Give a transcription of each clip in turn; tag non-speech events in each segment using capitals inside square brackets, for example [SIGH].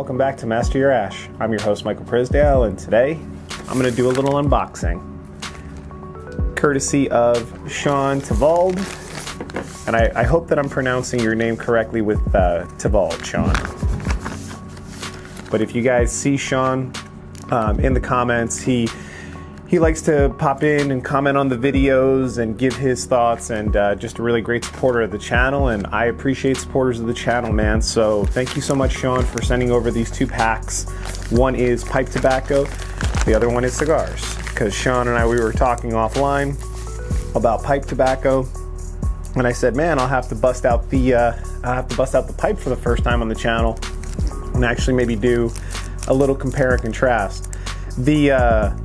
Welcome back to Master Your Ash. I'm your host, Michael Prisdale, and today I'm going to do a little unboxing. Courtesy of Sean Tavald. And I, I hope that I'm pronouncing your name correctly with uh, Tavald, Sean. But if you guys see Sean um, in the comments, he he likes to pop in and comment on the videos and give his thoughts and uh, just a really great supporter of the channel and i appreciate supporters of the channel man. So thank you so much sean for sending over these two packs. One is pipe tobacco the other one is cigars. Because sean and i we were talking offline about pipe tobacco and i said man i'll have to bust out the uh, i'll have to bust out the pipe for the first time on the channel and actually maybe do a little compare and contrast. The uh,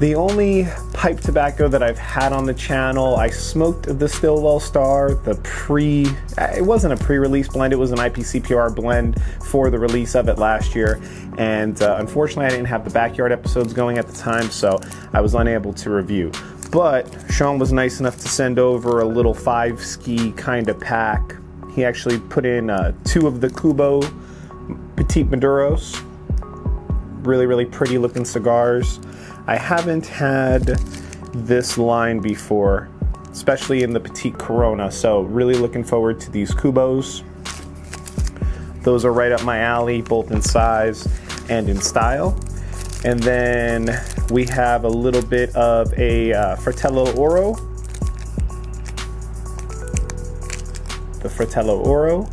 the only pipe tobacco that I've had on the channel, I smoked the Stillwell Star, the pre, it wasn't a pre-release blend, it was an IPCPR blend for the release of it last year. And uh, unfortunately, I didn't have the backyard episodes going at the time, so I was unable to review. But Sean was nice enough to send over a little five ski kind of pack. He actually put in uh, two of the Kubo Petite Maduros. Really, really pretty looking cigars. I haven't had this line before, especially in the Petite Corona, so really looking forward to these Kubos. Those are right up my alley, both in size and in style. And then we have a little bit of a uh, Fratello Oro. The Fratello Oro.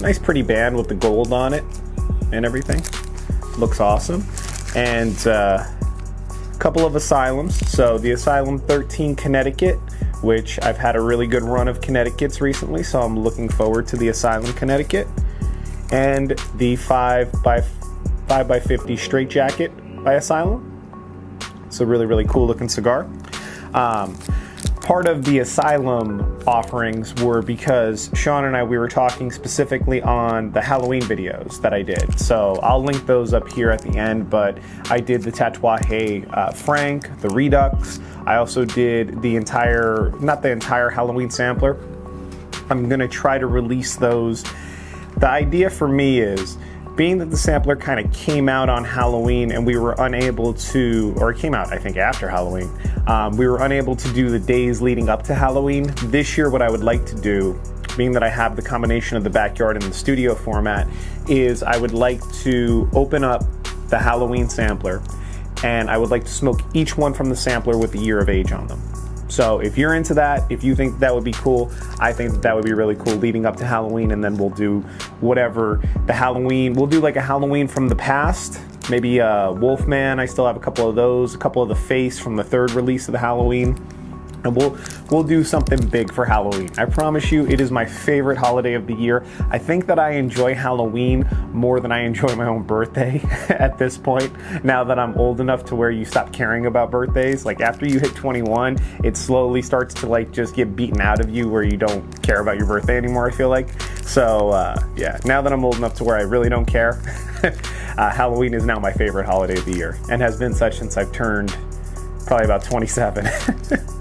Nice pretty band with the gold on it and everything. Looks awesome and uh, a couple of asylums. So the Asylum 13 Connecticut, which I've had a really good run of Connecticut's recently, so I'm looking forward to the Asylum Connecticut, and the 5 by 5 by 50 Straight Jacket by Asylum. It's a really really cool looking cigar. Um, part of the asylum offerings were because Sean and I we were talking specifically on the Halloween videos that I did. So I'll link those up here at the end. But I did the Tatuaje uh, Frank, the Redux. I also did the entire, not the entire Halloween sampler. I'm gonna try to release those. The idea for me is being that the sampler kind of came out on Halloween and we were unable to, or it came out, I think, after Halloween, um, we were unable to do the days leading up to Halloween. This year, what I would like to do, being that I have the combination of the backyard and the studio format, is I would like to open up the Halloween sampler and I would like to smoke each one from the sampler with the year of age on them. So if you're into that, if you think that would be cool, I think that, would be really cool leading up to Halloween, and then we'll do whatever the Halloween. We'll do like a Halloween from the past, maybe a Wolfman. I still have a couple of those, a couple of the face from the third release of the Halloween and we'll we'll do something big for Halloween. I promise you, it is my favorite holiday of the year. I think that I enjoy Halloween more than I enjoy my own birthday [LAUGHS] at this point. Now that I'm old enough to where you stop caring about birthdays, like after you hit 21, it slowly starts to like just get beaten out of you where you don't care about your birthday anymore. I feel like so. Uh, yeah, now that I'm old enough to where I really don't care, [LAUGHS] uh, Halloween is now my favorite holiday of the year and has been such since I've turned probably about 27. [LAUGHS]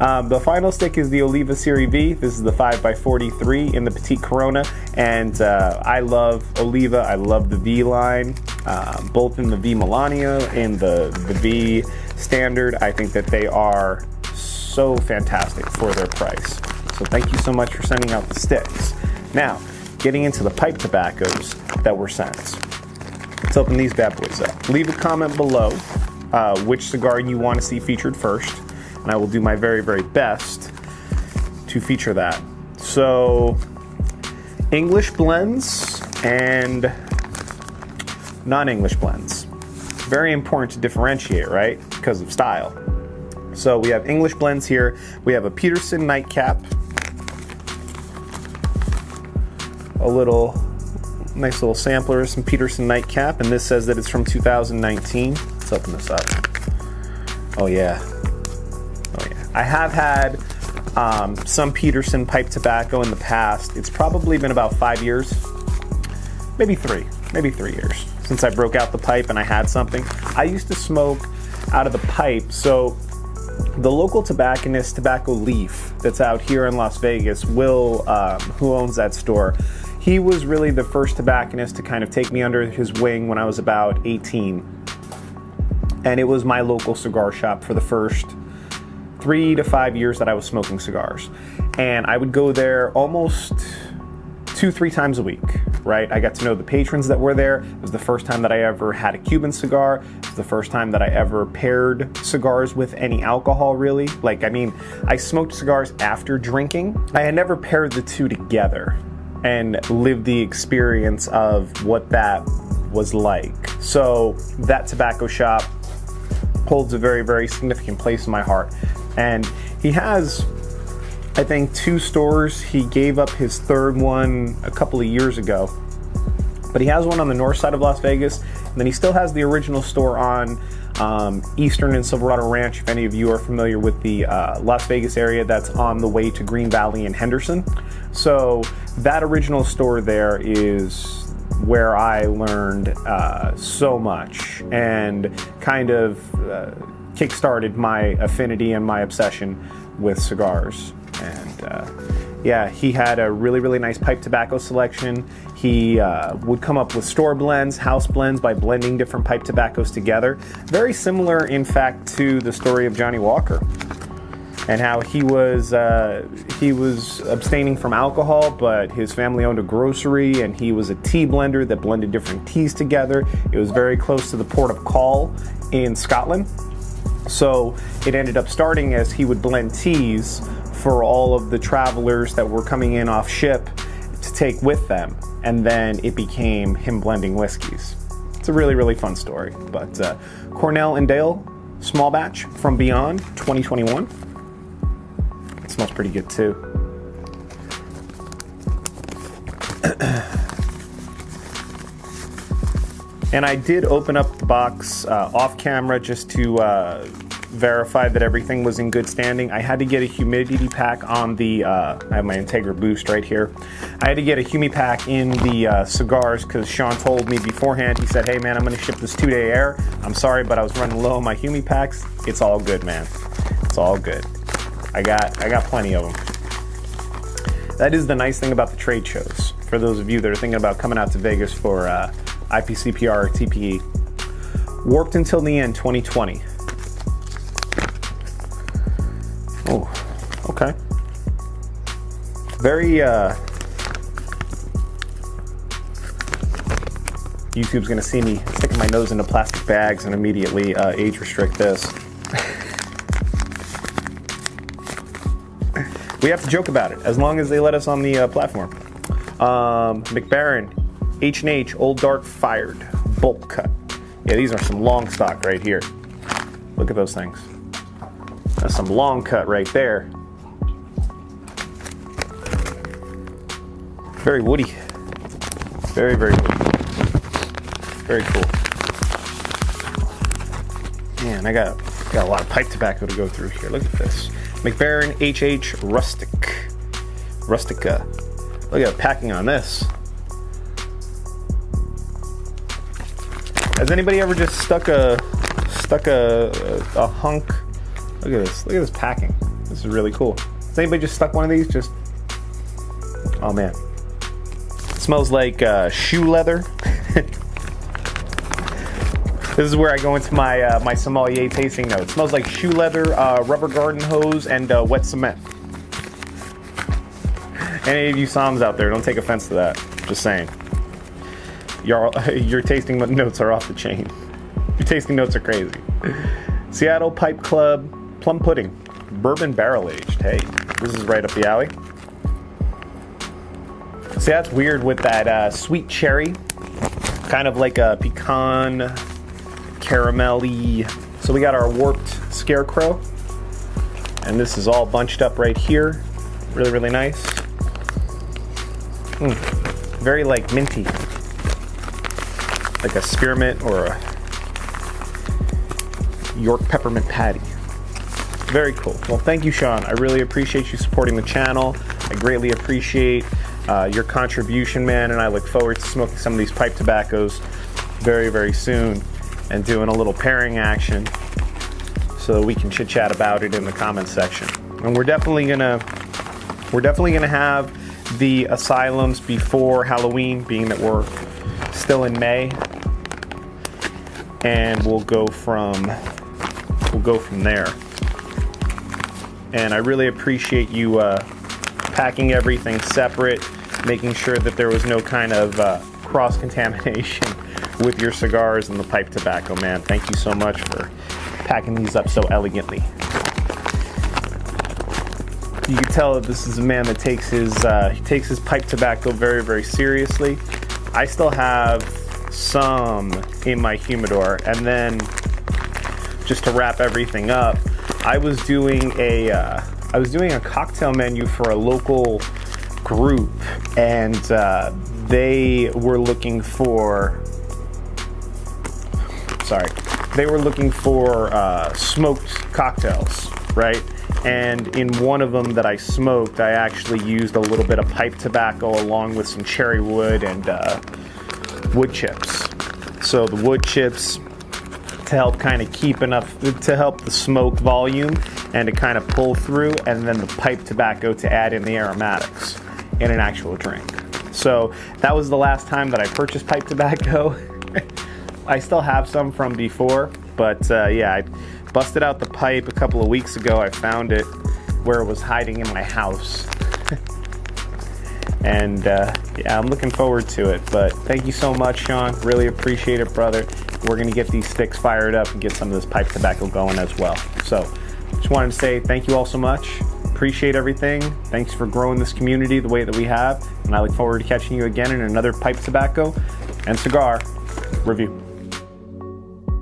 um, the final stick is the Oliva Serie V. This is the 5x43 in the Petite Corona, and uh, I love Oliva. I love the V line, um, both in the V Melanio and the, the V Standard. I think that they are so fantastic for their price. So thank you so much for sending out the sticks. Now, getting into the pipe tobaccos that were sent. Let's open these bad boys up. Leave a comment below uh, which cigar you want to see featured first, and I will do my very, very best to feature that. So, English blends and non English blends. Very important to differentiate, right? Because of style. So, we have English blends here. We have a Peterson nightcap, a little nice little sampler, some Peterson nightcap, and this says that it's from 2019. Let's open this up. Oh yeah. I have had um, some Peterson pipe tobacco in the past. It's probably been about five years, maybe three, maybe three years since I broke out the pipe and I had something. I used to smoke out of the pipe, so the local tobacconist, Tobacco Leaf, that's out here in Las Vegas, Will, um, who owns that store, he was really the first tobacconist to kind of take me under his wing when I was about 18. And it was my local cigar shop for the first three to five years that I was smoking cigars. And I would go there almost two, three times a week, right? I got to know the patrons that were there. It was the first time that I ever had a Cuban cigar. It was the first time that I ever paired cigars with any alcohol, really. Like, I mean, I smoked cigars after drinking. I had never paired the two together and lived the experience of what that was like. So, that tobacco shop holds a very, very significant place in my heart. And he has I think, two stores. He gave up his third one a couple of years ago. But he has one on the north side of Las Vegas, and then he still has the original store on um, Eastern and Silverado Ranch. If any of you are familiar with the uh, Las Vegas area, that's on the way to Green Valley and Henderson. So that original store there is where I learned uh, so much and kind of uh, kickstarted my affinity and my obsession with cigars. And uh, yeah, he had a really, really nice pipe tobacco selection. He uh, would come up with store blends, house blends by blending different pipe tobaccos together. Very similar, in fact, to the story of Johnnie Walker and how he was uh, he was abstaining from alcohol, but his family owned a grocery, and he was a tea blender that blended different teas together. It was very close to the port of call in Scotland, so it ended up starting as he would blend teas for all of the travelers that were coming in off ship to take with them. And then it became him blending whiskeys. It's a really, really fun story. But uh, Cornell and Diehl, small batch from Beyond 2021. It smells pretty good too. And I did open up the box uh, off camera just to uh, verified that everything was in good standing. I had to get a humidity pack on the, uh, I have my Integra Boost right here. I had to get a Humi pack in the uh, cigars because Sean told me beforehand, he said, hey man, I'm gonna ship this two day air. I'm sorry, but I was running low on my Humi packs. It's all good, man. It's all good. I got, I got plenty of them. That is the nice thing about the trade shows. For those of you that are thinking about coming out to Vegas for uh, IPCPR TPE, Warped Until the End 2020. Oh, okay. Very, uh, YouTube's gonna see me sticking my nose into plastic bags and immediately uh, age restrict this. [LAUGHS] we have to joke about it as long as they let us on the uh, platform. Um, Mac Baren, H&H Old Dark Fired Bolt Cut. Yeah, these are some long stock right here. Look at those things. That's some long cut right there. Very woody. Very, very woody. Very cool. Man, I got got a lot of pipe tobacco to go through here. Look at this. Mac Baren HH Rustic. Rustica. Look at the packing on this. Has anybody ever just stuck a stuck a, a, hunk Look at this. Look at this packing. This is really cool. Has anybody just stuck one of these? Just. Oh man. It smells like uh, shoe leather. [LAUGHS] this is where I go into my uh, my sommelier tasting notes. It smells like shoe leather, uh, rubber garden hose, and uh, wet cement. Any of you somms out there, don't take offense to that. Just saying. Your, [LAUGHS] your tasting notes are off the chain. Your tasting notes are crazy. Seattle Pipe Club plum pudding, bourbon barrel aged. Hey, this is right up the alley. See, that's weird with that uh, sweet cherry, kind of like a pecan caramelly. So we got our warped scarecrow, and this is all bunched up right here. Really, really nice. Mm, very like minty, like a spearmint or a York peppermint patty. Very cool. Well, thank you, Sean. I really appreciate you supporting the channel. I greatly appreciate uh, your contribution, man, and I look forward to smoking some of these pipe tobaccos very, very soon and doing a little pairing action so we can chit chat about it in the comments section. And we're definitely gonna we're definitely gonna have the asylums before Halloween, being that we're still in May, and we'll go from we'll go from there. And I really appreciate you uh, packing everything separate, making sure that there was no kind of uh, cross contamination [LAUGHS] with your cigars and the pipe tobacco, man. Thank you so much for packing these up so elegantly. You can tell that this is a man that takes his uh, takes his pipe tobacco very very seriously. I still have some in my humidor, and then just to wrap everything up, I was doing a uh, I was doing a cocktail menu for a local group, and uh, they were looking for sorry, they were looking for uh, smoked cocktails, right? And in one of them that I smoked, I actually used a little bit of pipe tobacco along with some cherry wood and uh, wood chips. So the wood chips to help kind of keep enough to help the smoke volume and to kind of pull through, and then the pipe tobacco to add in the aromatics in an actual drink. So that was the last time that I purchased pipe tobacco. [LAUGHS] I still have some from before, but uh, yeah, I busted out the pipe a couple of weeks ago. I found it where it was hiding in my house. [LAUGHS] and uh, yeah, I'm looking forward to it. But thank you so much, Sean. Really appreciate it, brother. We're going to get these sticks fired up and get some of this pipe tobacco going as well. So just wanted to say thank you all so much. Appreciate everything. Thanks for growing this community the way that we have. And I look forward to catching you again in another pipe tobacco and cigar review.